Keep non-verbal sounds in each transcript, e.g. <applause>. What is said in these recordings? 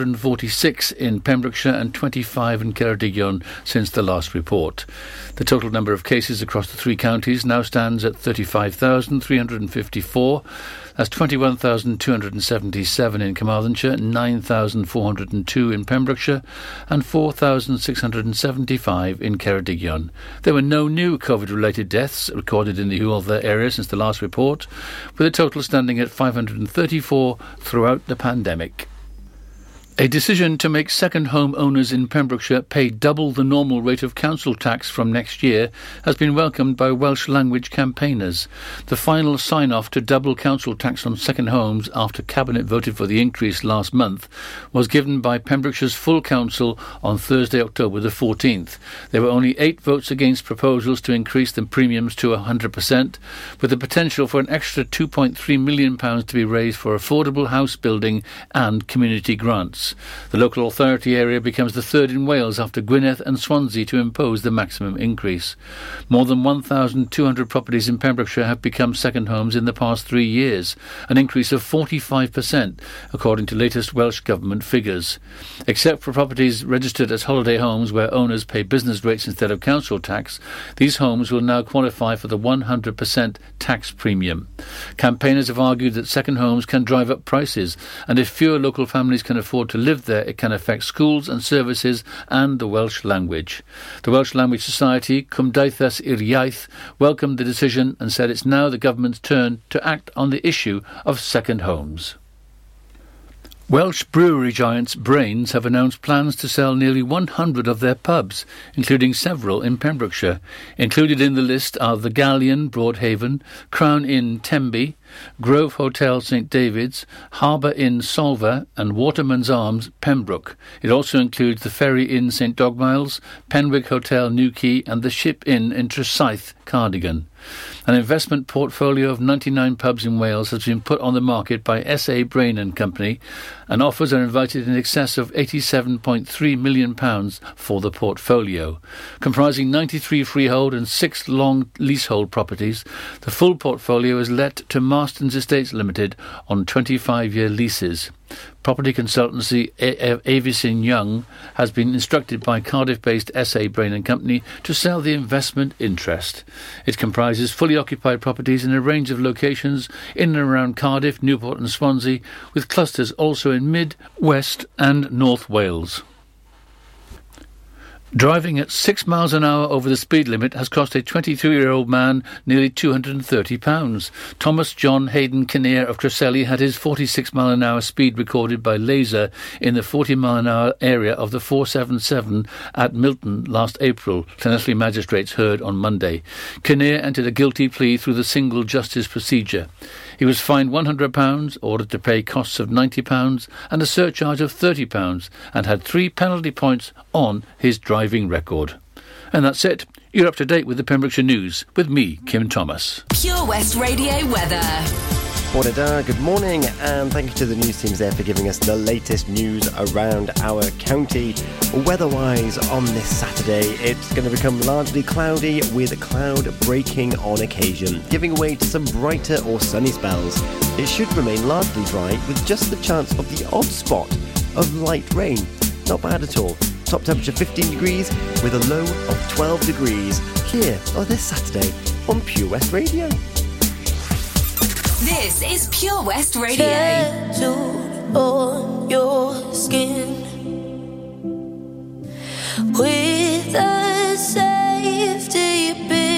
246 in Pembrokeshire and 25 in Ceredigion since the last report. The total number of cases across the three counties now stands at 35,354. That's 21,277 in Carmarthenshire, 9,402 in Pembrokeshire, and 4,675 in Ceredigion. There were no new COVID-related deaths recorded in the Hywel area since the last report, with a total standing at 534 throughout the pandemic. A decision to make second home owners in Pembrokeshire pay double the normal rate of council tax from next year has been welcomed by Welsh language campaigners. The final sign off to double council tax on second homes after Cabinet voted for the increase last month was given by Pembrokeshire's full council on Thursday, October the 14th. There were only eight votes against proposals to increase the premiums to 100%, with the potential for an extra £2.3 million to be raised for affordable house building and community grants. The local authority area becomes the third in Wales after Gwynedd and Swansea to impose the maximum increase. More than 1,200 properties in Pembrokeshire have become second homes in the past three years, an increase of 45%, according to latest Welsh Government figures. Except for properties registered as holiday homes where owners pay business rates instead of council tax, these homes will now qualify for the 100% tax premium. Campaigners have argued that second homes can drive up prices, and if fewer local families can afford to live there, it can affect schools and services and the Welsh language. The Welsh Language Society, Cymdeithas yr Iaith, welcomed the decision and said it's now the government's turn to act on the issue of second homes. Welsh brewery giants Brains have announced plans to sell nearly 100 of their pubs, including several in Pembrokeshire. Included in the list are the Galleon, Broadhaven, Crown Inn, Tenby, Grove Hotel St David's, Harbour Inn Solva and Waterman's Arms Pembroke. It also includes the Ferry Inn St Dogmaels, Penwig Hotel Newquay and the Ship Inn in Tresaith, Cardigan. An investment portfolio of 99 pubs in Wales has been put on the market by SA Brain and Company, and offers are invited in excess of £87.3 million for the portfolio. Comprising 93 freehold and six long leasehold properties, the full portfolio is let to Marston's Estates Limited on 25 year leases. Property consultancy Avison Young has been instructed by Cardiff-based SA Brain and Company to sell the investment interest. It comprises fully occupied properties in a range of locations in and around Cardiff, Newport and Swansea, with clusters also in Mid, West and North Wales. Driving at six miles an hour over the speed limit has cost a 23-year-old man nearly £230. Thomas John Hayden Kinnear of Cresselly had his 46 mile an hour speed recorded by laser in the 40 mile an hour area of the 477 at Milton last April, Llanelli magistrates heard on Monday. Kinnear entered a guilty plea through the single justice procedure. He was fined £100, ordered to pay costs of £90 and a surcharge of £30 and had three penalty points on his driving record. And that's it. You're up to date with the Pembrokeshire News with me, Kim Thomas. Pure West Radio weather. Good morning, and thank you to the news teams there for giving us the latest news around our county. Weather-wise, on this Saturday, it's going to become largely cloudy with cloud breaking on occasion, giving way to some brighter or sunny spells. It should remain largely dry with just the chance of the odd spot of light rain. Not bad at all. Top temperature 15 degrees with a low of 12 degrees here on this Saturday on Pure West Radio. This is Pure West Radio. Tattooed on your skin with a safety pin.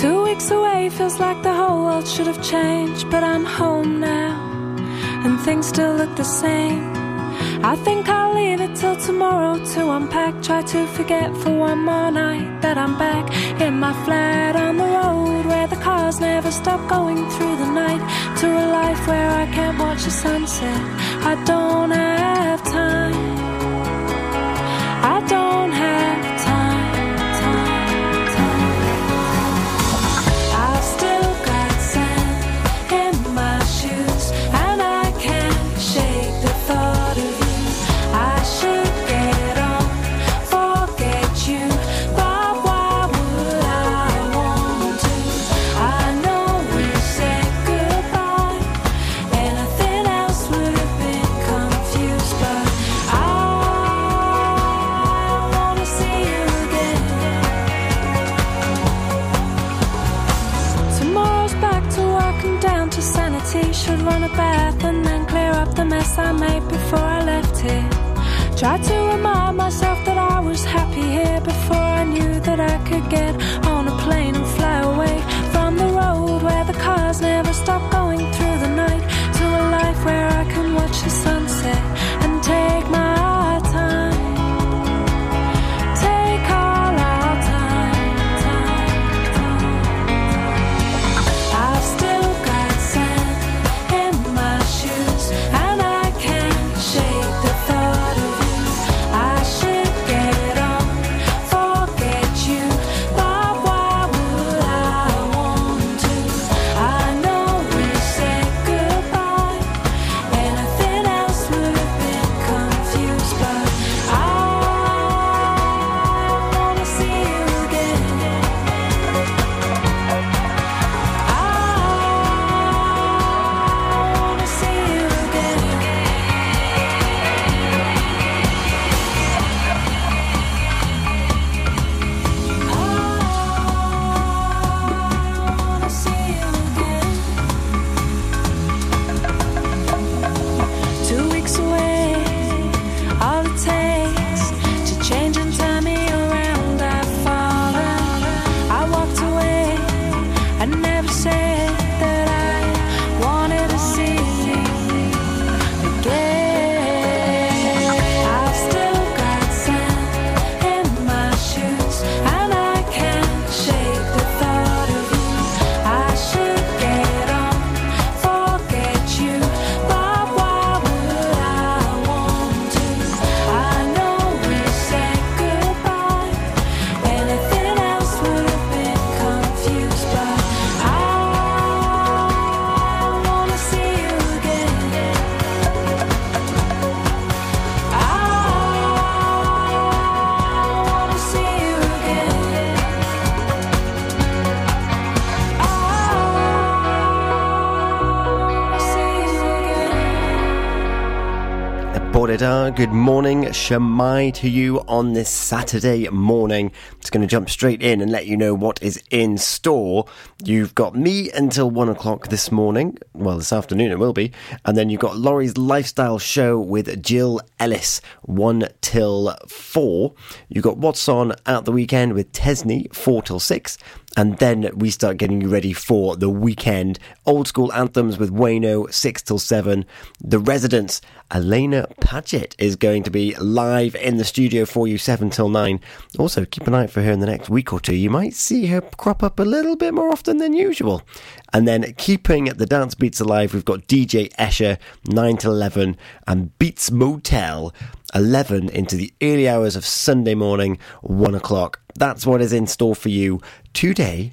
Two weeks away feels like the whole world should have changed, but I'm home now, and things still look the same. I think I'll leave it till tomorrow to unpack. Try to forget for one more night that I'm back in my flat on the road where the cars never stop going through the night. To a life where I can't watch the sunset. I don't have to I made before I left here. Tried to remind myself that I was happy here before I knew that I could get. good morning, Shwmae, to you on this Saturday morning. It's going to jump straight in and let you know what is in store. You've got me until one o'clock this morning. Well, this afternoon it will be. And then you've got Laurie's Lifestyle Show with Jill Ellis, one till four. You've got What's On at the weekend with Tesney, four till six and then we start getting you ready for the weekend. Old school anthems with Wayno, 6 till 7. The Residents, Elena Paget is going to be live in the studio for you, 7 till 9. Also, keep an eye out for her in the next week or two. You might see her crop up a little bit more often than usual. And then keeping the dance beats alive, we've got DJ Escher, 9 till 11, and Beats Motel, 11 into the early hours of Sunday morning, 1 o'clock. That's what is in store for you today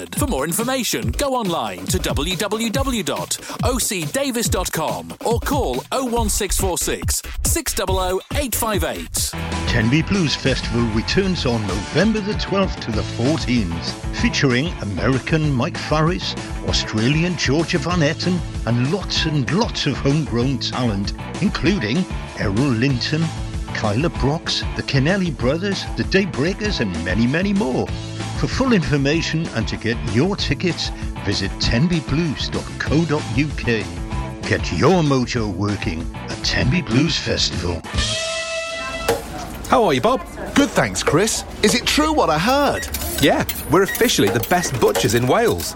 For more information, go online to www.ocdavis.com or call 01646 600 858. Tenby Blues Festival returns on November the 12th to the 14th, featuring American Mike Farris, Australian Georgia Van Etten, and lots and lots of homegrown talent, including Errol Linton, Kyla Brox, the Kennelly Brothers, the Daybreakers, and many, many more. For full information and to get your tickets, visit tenbyblues.co.uk. Get your mojo working at Tenby Blues Festival. How are you, Bob? Good, thanks, Chris. Is it true what I heard? Yeah, we're officially the best butchers in Wales.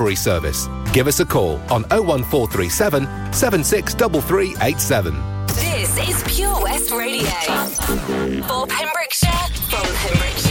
service. Give us a call on 01437 763387. This is Pure West Radio. For Pembrokeshire, from Pembrokeshire.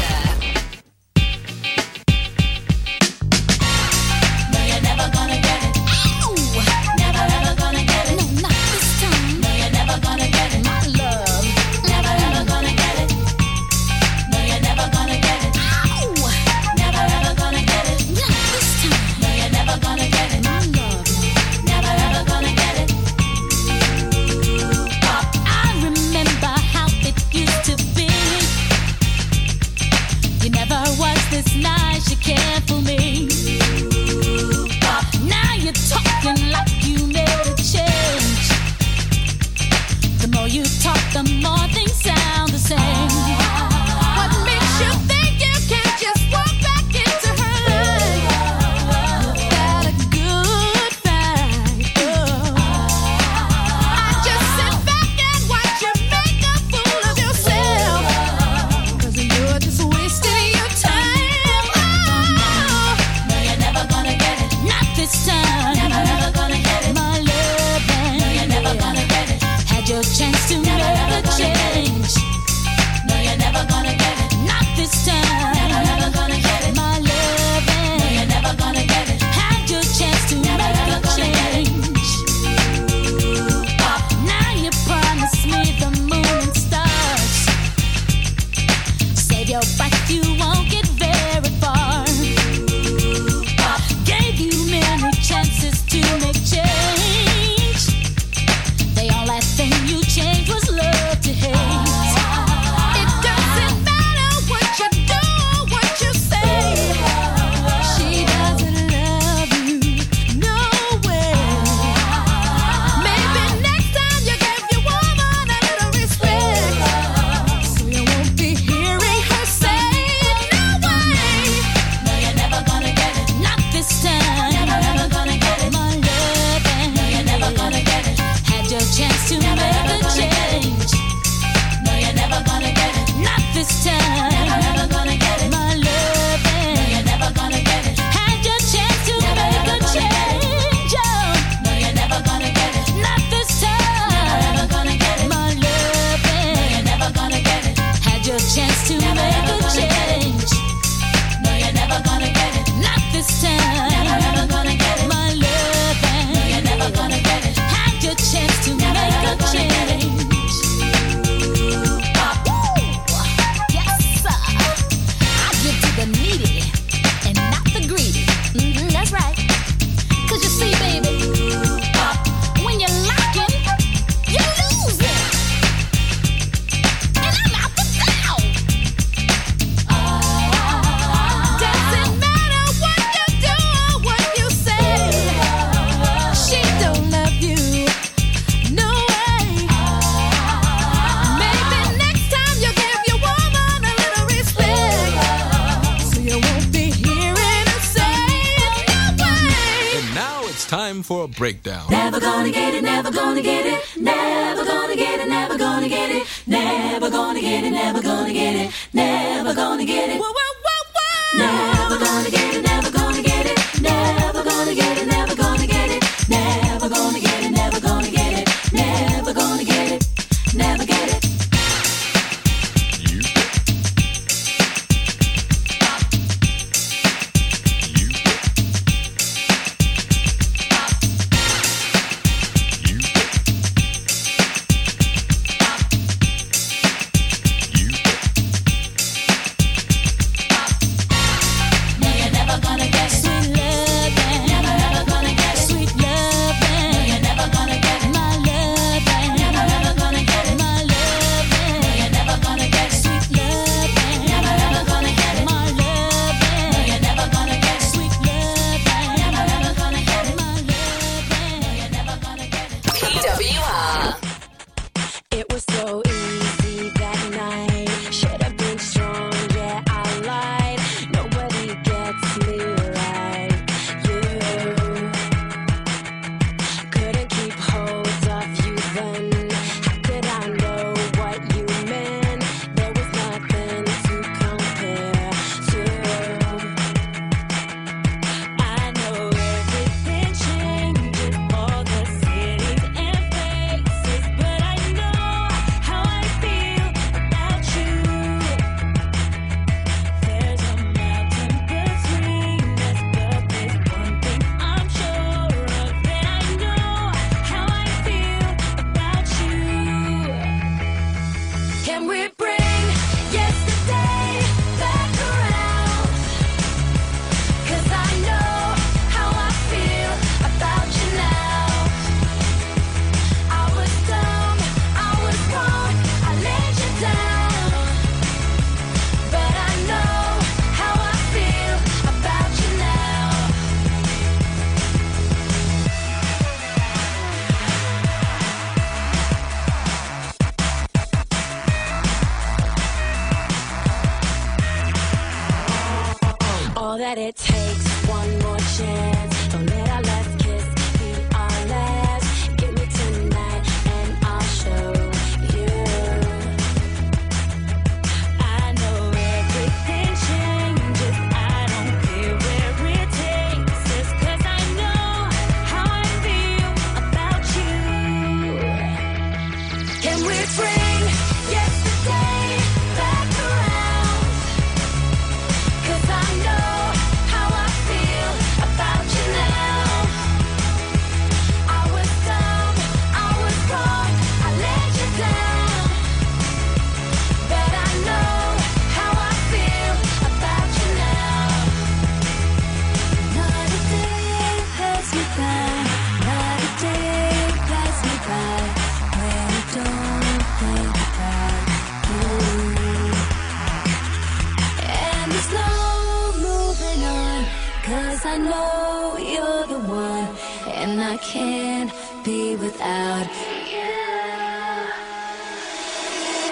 time for a breakdown. Never gonna get it, never gonna get it, never gonna get it, never gonna get it, never gonna get it, never gonna get it, never gonna get it. Never gonna get it. Whoa, whoa.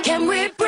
Can we breathe?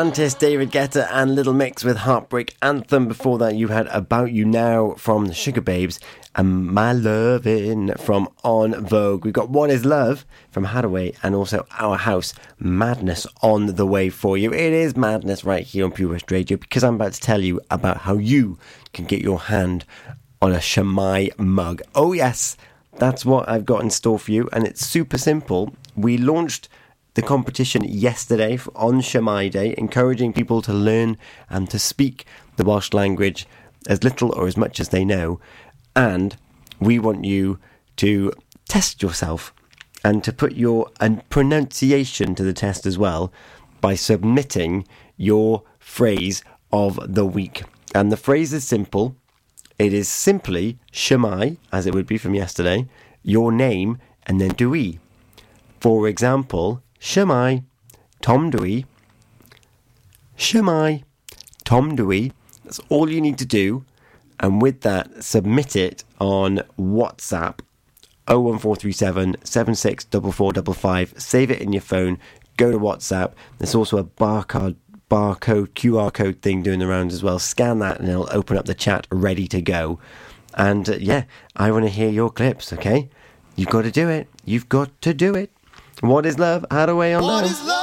Galantis, David Guetta, and Little Mix with Heartbreak Anthem. Before that, you had About You Now from the Sugababes and My Lovin' from En Vogue. We've got What Is Love from Haddaway and also Our House Madness on the way for you. It is madness right here on Pure West Radio because I'm about to tell you about how you can get your hand on a Shwmae mug. Oh, yes, that's what I've got in store for you, and it's super simple. We launched the competition yesterday on Shwmae Day, encouraging people to learn and to speak the Welsh language as little or as much as they know. And we want you to test yourself and to put your and pronunciation to the test as well by submitting your phrase of the week. And the phrase is simple. It is simply Shwmae, as it would be from yesterday, your name, and then Dewey. For example, Shwmae, Tom Dewey, Shwmae, Tom Dewey. That's all you need to do. And with that, submit it on WhatsApp 01437 764455. Save it in your phone. Go to WhatsApp. There's also a barcode barcode QR code thing doing the rounds as well. Scan that and it'll open up the chat ready to go. And uh, yeah, I want to hear your clips, okay? You've got to do it. You've got to do it. What is love? Haddaway on What love. is love?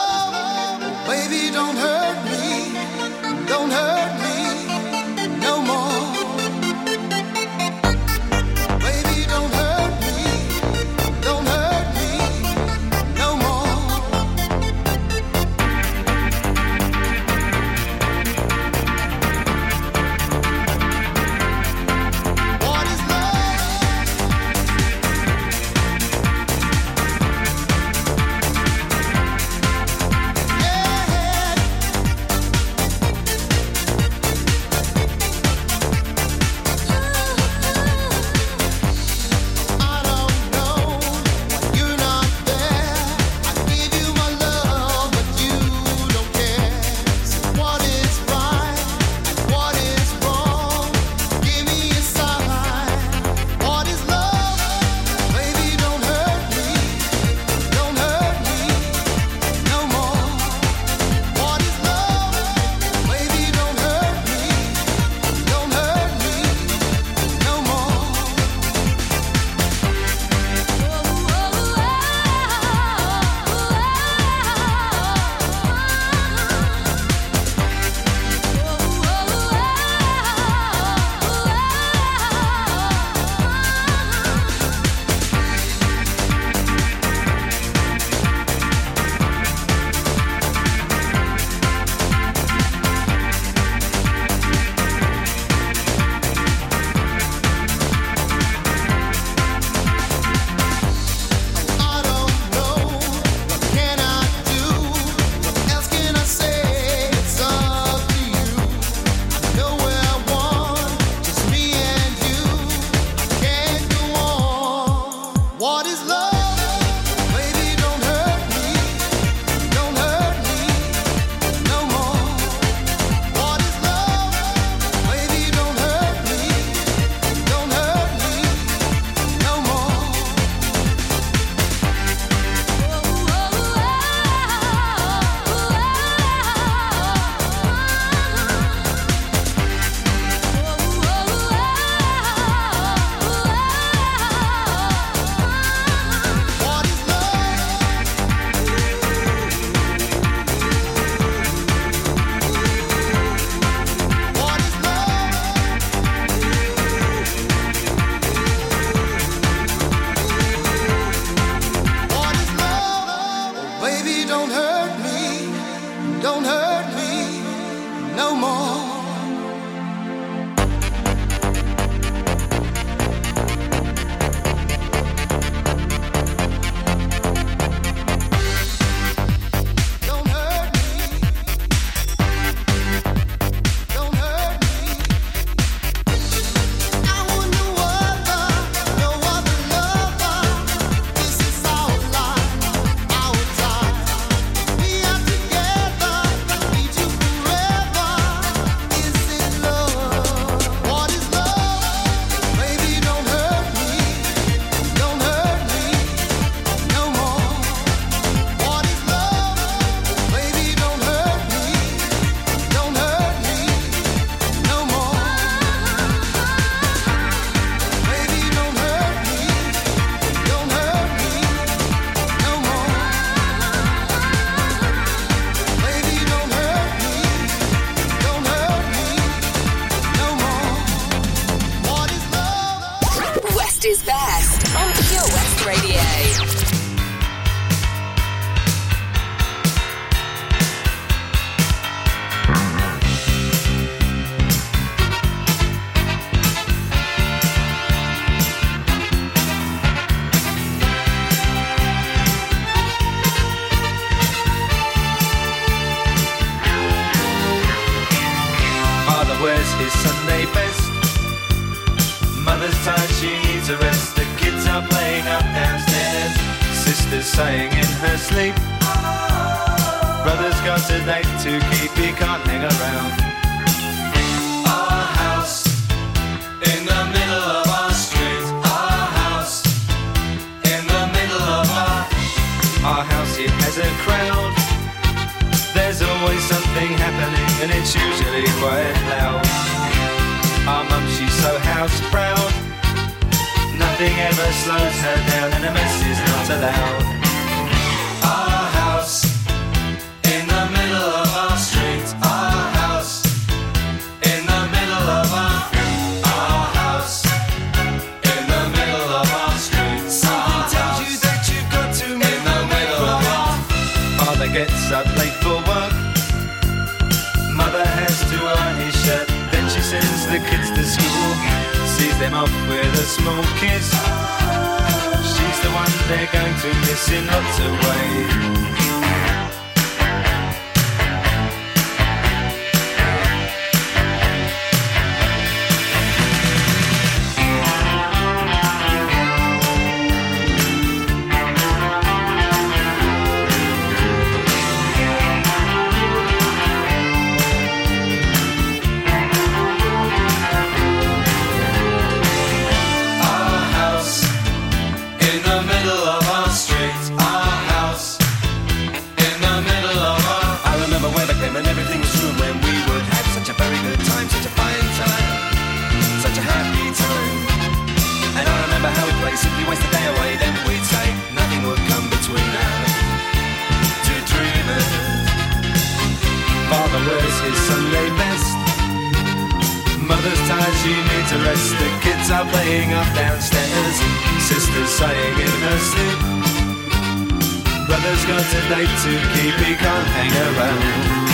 To keep, he can't hang around.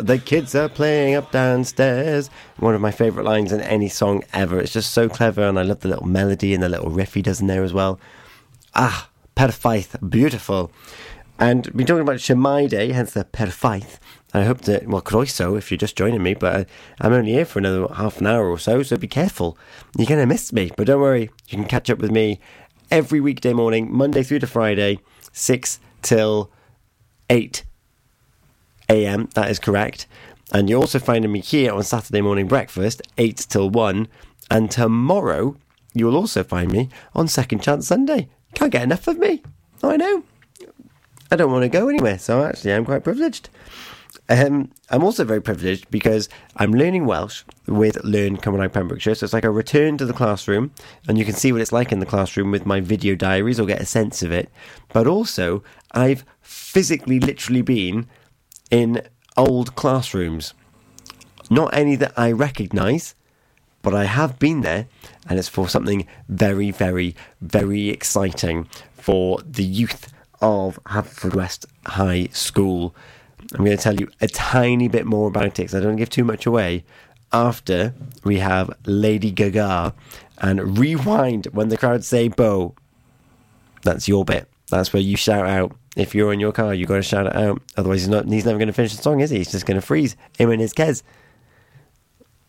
The kids are playing up downstairs. One of my favourite lines in any song ever. It's just so clever, and I love the little melody and the little riff he does in there as well. Ah, perffaith, beautiful. And we're talking about Shwmae Day, hence the perffaith. I hope that, well, croeso if you're just joining me, but I'm only here for another half an hour or so, so be careful. You're going to miss me, but don't worry, you can catch up with me every weekday morning, Monday through to Friday, 6 till 8 a.m. That is correct. And you're also finding me here on Saturday morning breakfast, 8 till 1. And tomorrow, you'll also find me on Second Chance Sunday. Can't get enough of me. I know. I don't want to go anywhere, so actually, I'm quite privileged. Um, I'm also very privileged because I'm learning Welsh with Learn Out Pembrokeshire. So it's like a return to the classroom, and you can see what it's like in the classroom with my video diaries or get a sense of it. But also, I've physically, literally been in old classrooms. Not any that I recognise, but I have been there, and it's for something very, very, very exciting for the youth of Haverfordwest High School. I'm going to tell you a tiny bit more about it because I don't give too much away. After we have Lady Gaga and rewind when the crowd say "Bo." That's your bit. That's where you shout out. If you're in your car, you got to shout it out. Otherwise, he's not. He's never going to finish the song, is he? He's just going to freeze. Him and his Kez.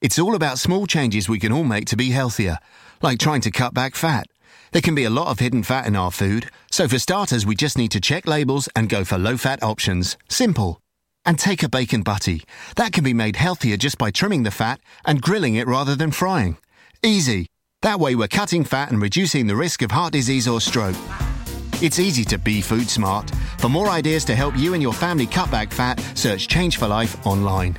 It's all about small changes we can all make to be healthier, like trying to cut back fat. There can be a lot of hidden fat in our food, so for starters, we just need to check labels and go for low fat options. Simple. And take a bacon butty. That can be made healthier just by trimming the fat and grilling it rather than frying. Easy. That way, we're cutting fat and reducing the risk of heart disease or stroke. It's easy to be food smart. For more ideas to help you and your family cut back fat, search Change for Life online.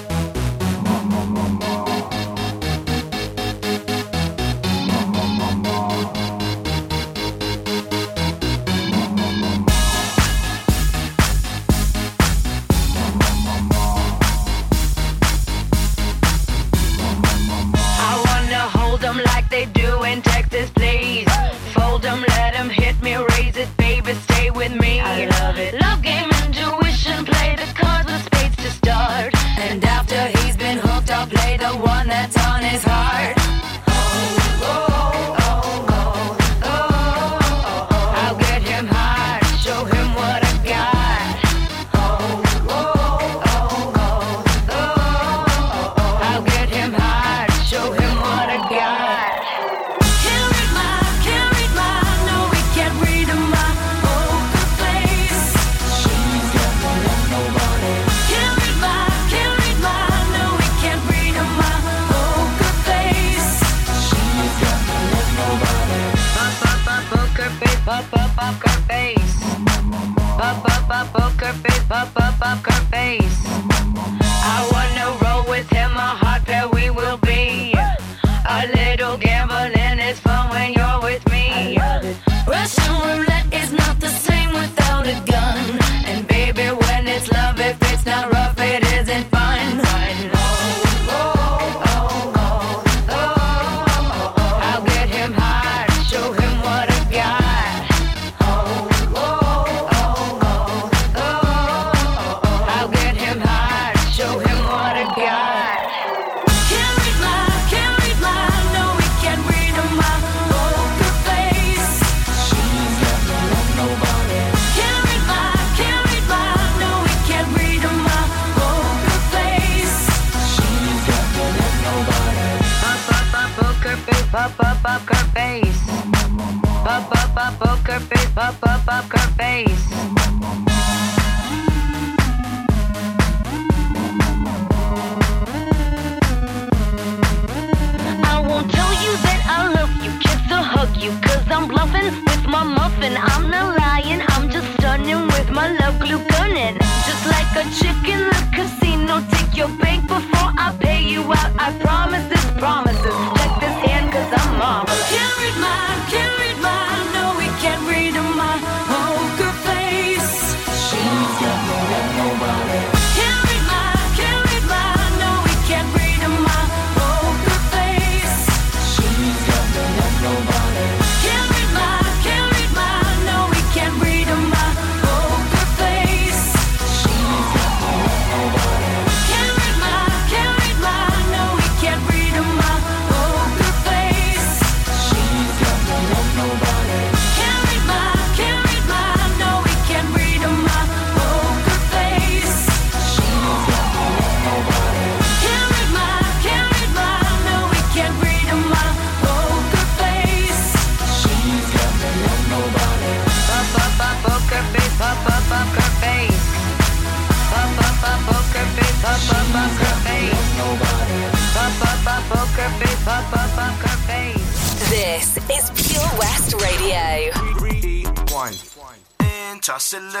poker face. Up, up, up, poker face. Up, up, up, poker face. I wanna roll with him. face. Barcelona.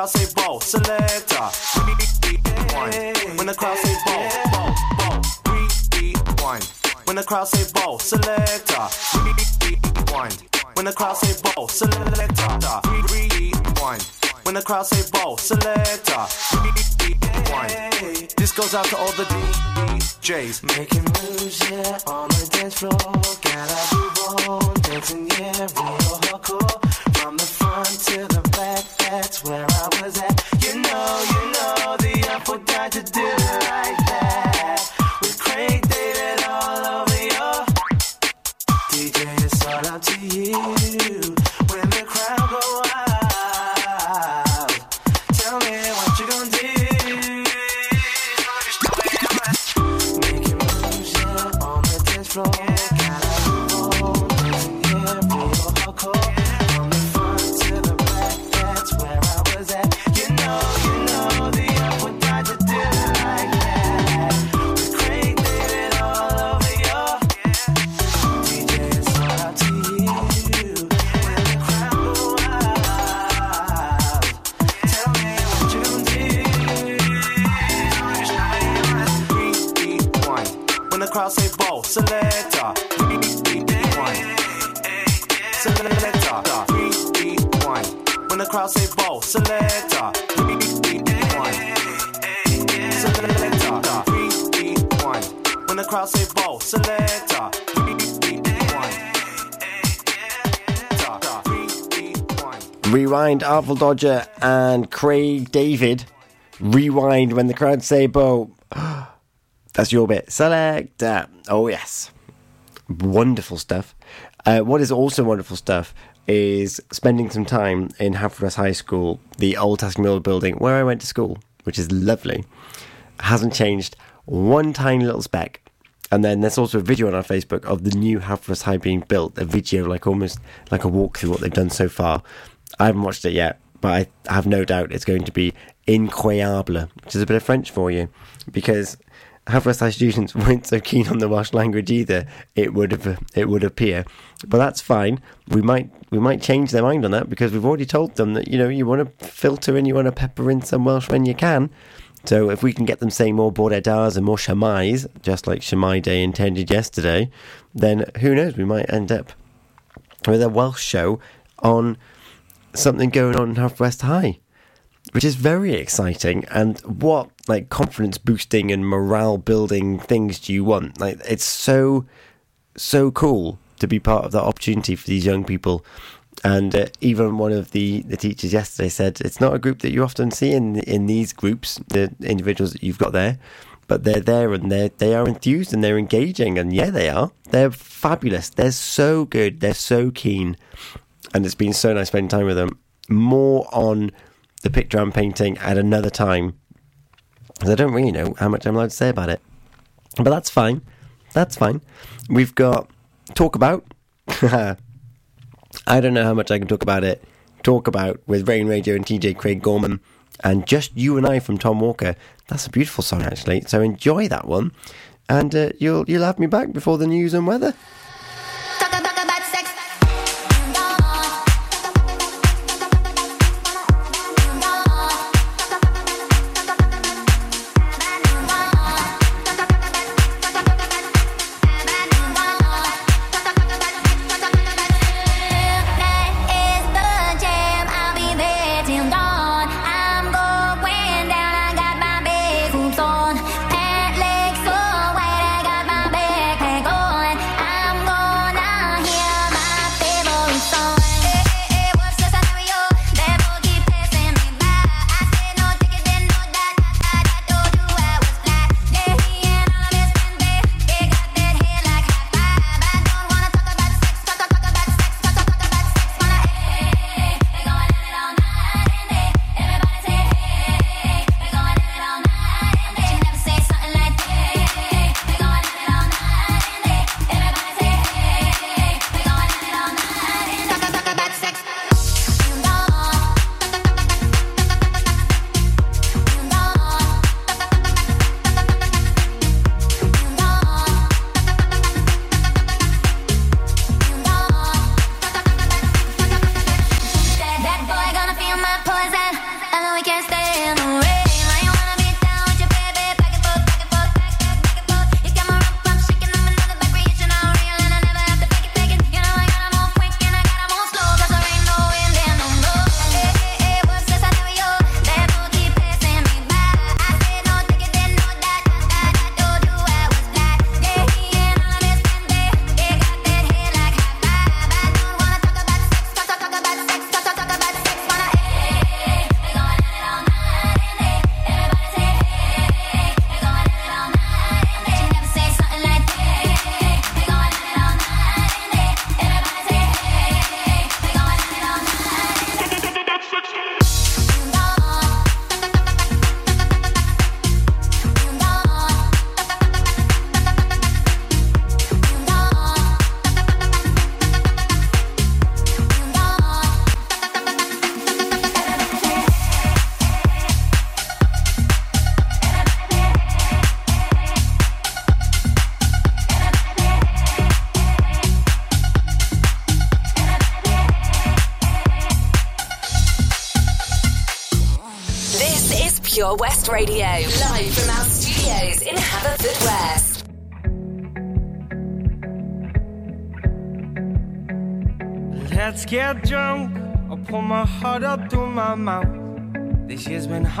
Crowd say ball, selector. Rewind. When the crowd say ball, ball, ball. Rewind. When the crowd say ball, selector. Rewind. When the crowd say ball, selector. Rewind. When the crowd say ball, selector. Rewind. This goes out to all the DJs. Making moves, yeah, on the dance floor. Gotta move on, dancing, yeah, Artful Dodger, and Craig David. Rewind when the crowd say bo. <gasps> That's your bit. Select. Uh, oh, yes. Wonderful stuff. Uh, what is also wonderful stuff is spending some time in Haverford High School, the old Tasker Milward building where I went to school, which is lovely. Hasn't changed one tiny little speck. And then there's also a video on our Facebook of the new Haverford High being built, a video like almost like a walkthrough what they've done so far. I haven't watched it yet, but I have no doubt it's going to be incroyable, which is a bit of French for you, because Haverford High students <laughs> weren't so keen on the Welsh language either. It would have, it would appear, but that's fine. We might we might change their mind on that because we've already told them that you know you want to filter in, you want to pepper in some Welsh when you can. So if we can get them saying more Bore das and more Shwmaes, just like Shwmae Day intended yesterday, then who knows? We might end up with a Welsh show on something going on in Half West High, which is very exciting. And what like confidence boosting and morale building things do you want? Like it's so so cool to be part of that opportunity for these young people. And uh, even one of the, the teachers yesterday said it's not a group that you often see in in these groups, the individuals that you've got there. but they're there and they they are enthused and they're engaging and yeah they are they're fabulous they're so good they're so keen and it's been so nice spending time with them more on the picture I'm painting at another time I don't really know how much I'm allowed to say about it but that's fine that's fine we've got talk about <laughs> I don't know how much I can talk about it talk about with Rain Radio and TJ Craig Gorman and just you and I from Tom Walker. That's a beautiful song, actually. So enjoy that one, and uh, you'll you'll have me back before the news and weather.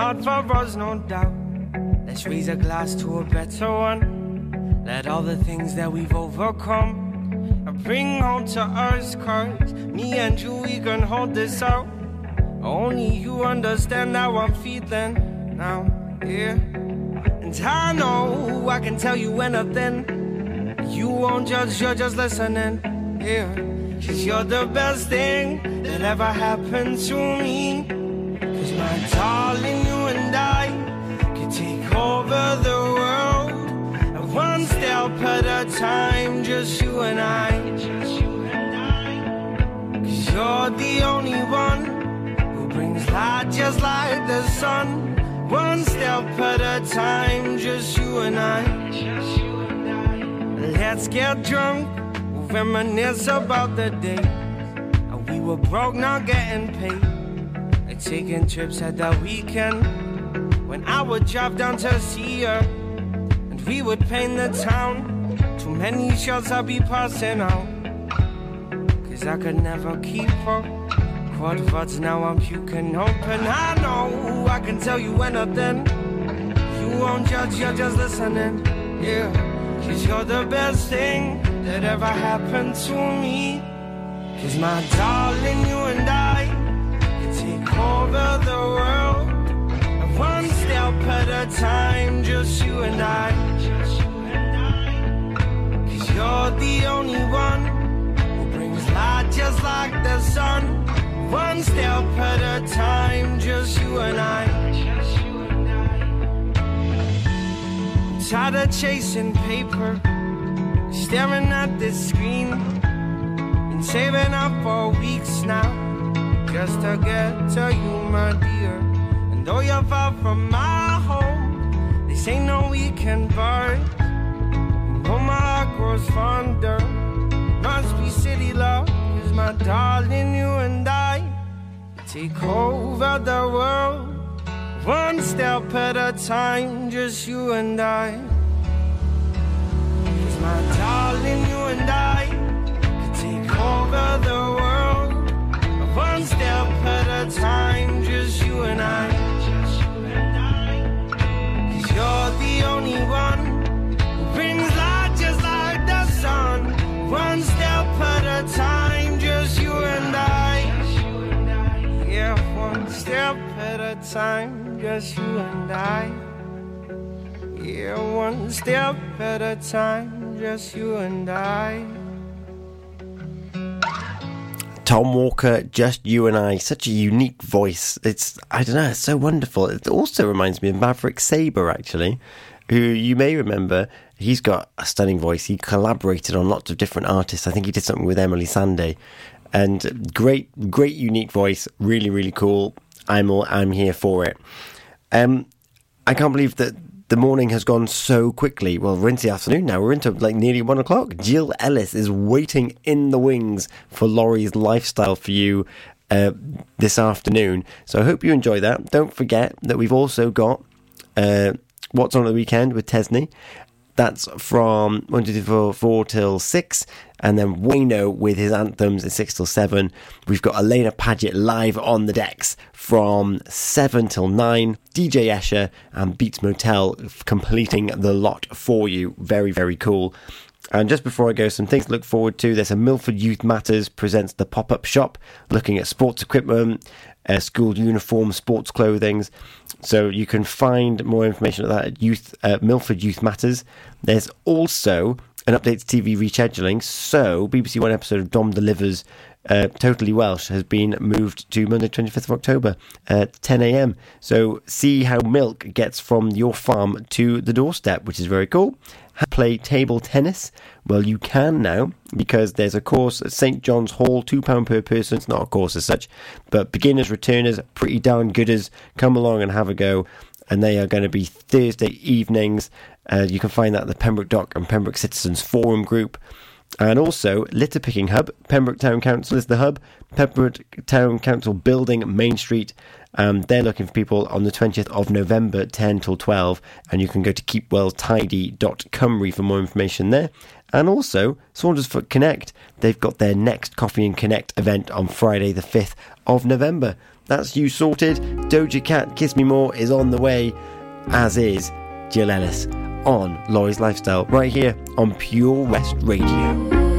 Hard for us, no doubt. Let's raise a glass to a better one. Let all the things that we've overcome and bring home to us. Cause me and you, we can hold this out. Only you understand how I'm feeling now, yeah. And I know I can tell you anything. You won't judge, you're just listening, yeah. Cause you're the best thing that ever happened to me. My darling, you and I could take over the world. And one step at a time, just you and I. Cause you're the only one who brings light just like the sun. One step at a time, just you and I. Let's get drunk, reminisce about the day. We were broke, not getting paid. Taking trips at the weekend. When I would drive down to see her, and we would paint the town. Too many shots I'd be passing out. Cause I could never keep up. Quad words now I'm puking open. I know I can tell you anything. You won't judge, you're just listening. Yeah, cause you're the best thing that ever happened to me. Cause my darling, you and I over the world. One step at a time, just you and I. Cause you're the only one who brings light just like the sun. One step at a time, just you and I. Tired of chasing paper, staring at this screen, and saving up for weeks now, just to get to you, my dear. And though you're far from my home, this ain't no weekend bar. And my heart grows fonder, must be city love, cause my darling, you and I take over the world. One step at a time, just you and I. 'Cause my darling, you and I could take over the world. Step at a time, just you and I. Cause you're the only one who brings light just like the sun. One step at a time, just you and I. Yeah, one step at a time, just you and I. Yeah, one step at a time, just you and I. Tom Walker, just you and I, such a unique voice. It's, I don't know, it's so wonderful. It also reminds me of Maverick Sabre, actually, who you may remember. He's got a stunning voice. He collaborated on lots of different artists. I think he did something with Emily Sandé. And great, great unique voice. Really, really cool. I'm all, I'm here for it. Um, I can't believe that the morning has gone so quickly. Well, we're into the afternoon now. We're into like nearly one o'clock. Jill Ellis is waiting in the wings for Laurie's lifestyle for you uh, this afternoon. So I hope you enjoy that. Don't forget that we've also got uh, What's on the Weekend with Tesney. That's from 1, 2, 3, 4, 4 till 6. And then Wayno with his anthems at 6 till 7. We've got Elena Paget live on the decks from 7 till 9. DJ Escher and Beats Motel completing the lot for you. Very, very cool. And just before I go, some things to look forward to. There's a Milford Youth Matters presents the pop up shop looking at sports equipment, uh, school uniforms, sports clothing. So you can find more information at that at Youth uh, Milford Youth Matters. There's also an update to TV rescheduling. So BBC One episode of Dom Delivers uh, Totally Welsh has been moved to Monday, 25th of October at 10 a.m. So see how milk gets from your farm to the doorstep, which is very cool. Play table tennis? Well, you can now because there's a course at St John's Hall, £2 per person. It's not a course as such, but beginners, returners, pretty darn gooders, come along and have a go. And they are going to be Thursday evenings. Uh, you can find that at the Pembroke Dock and Pembroke Citizens Forum group. And also, Litter Picking Hub. Pembroke Town Council is the hub. Pembroke Town Council Building, Main Street. Um, they're looking for people on the 20th of November, 10 till 12. And you can go to keepwalestidy.cymru for more information there. And also, Saundersfoot Connect. They've got their next Coffee and Connect event on Friday, the 5th of November. That's you sorted. Doja Cat Kiss Me More is on the way, as is Jill Ellis on Laurie's Lifestyle, right here on Pure West Radio.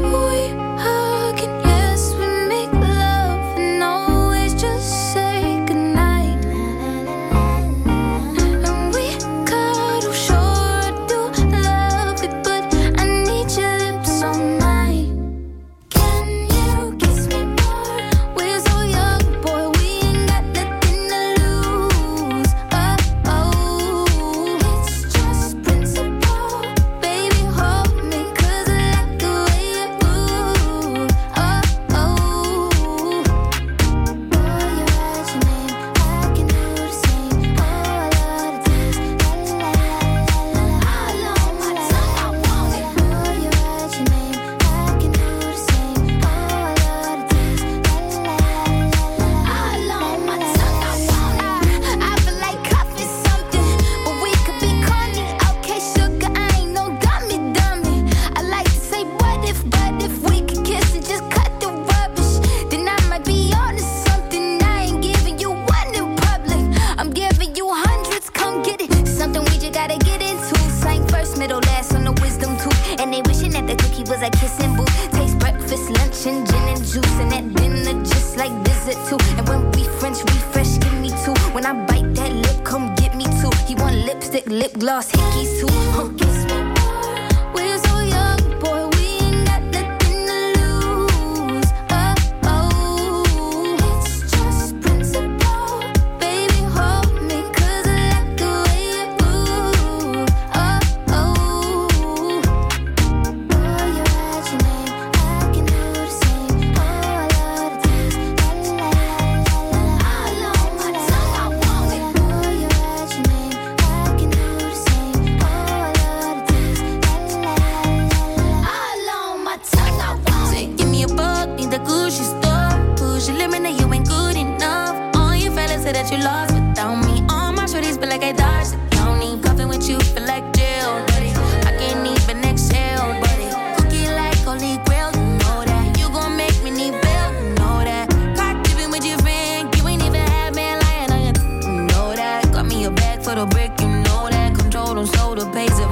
on shoulder so it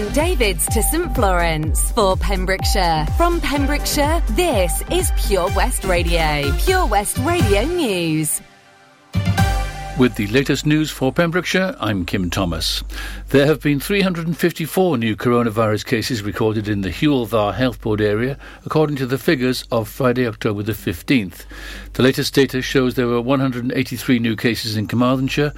St David's to St Florence for Pembrokeshire. From Pembrokeshire, this is Pure West Radio. Pure West Radio News. With the latest news for Pembrokeshire, I'm Kim Thomas. There have been 354 new coronavirus cases recorded in the Hywel Dda Health Board area, according to the figures of Friday, October the 15th. The latest data shows there were 183 new cases in Carmarthenshire,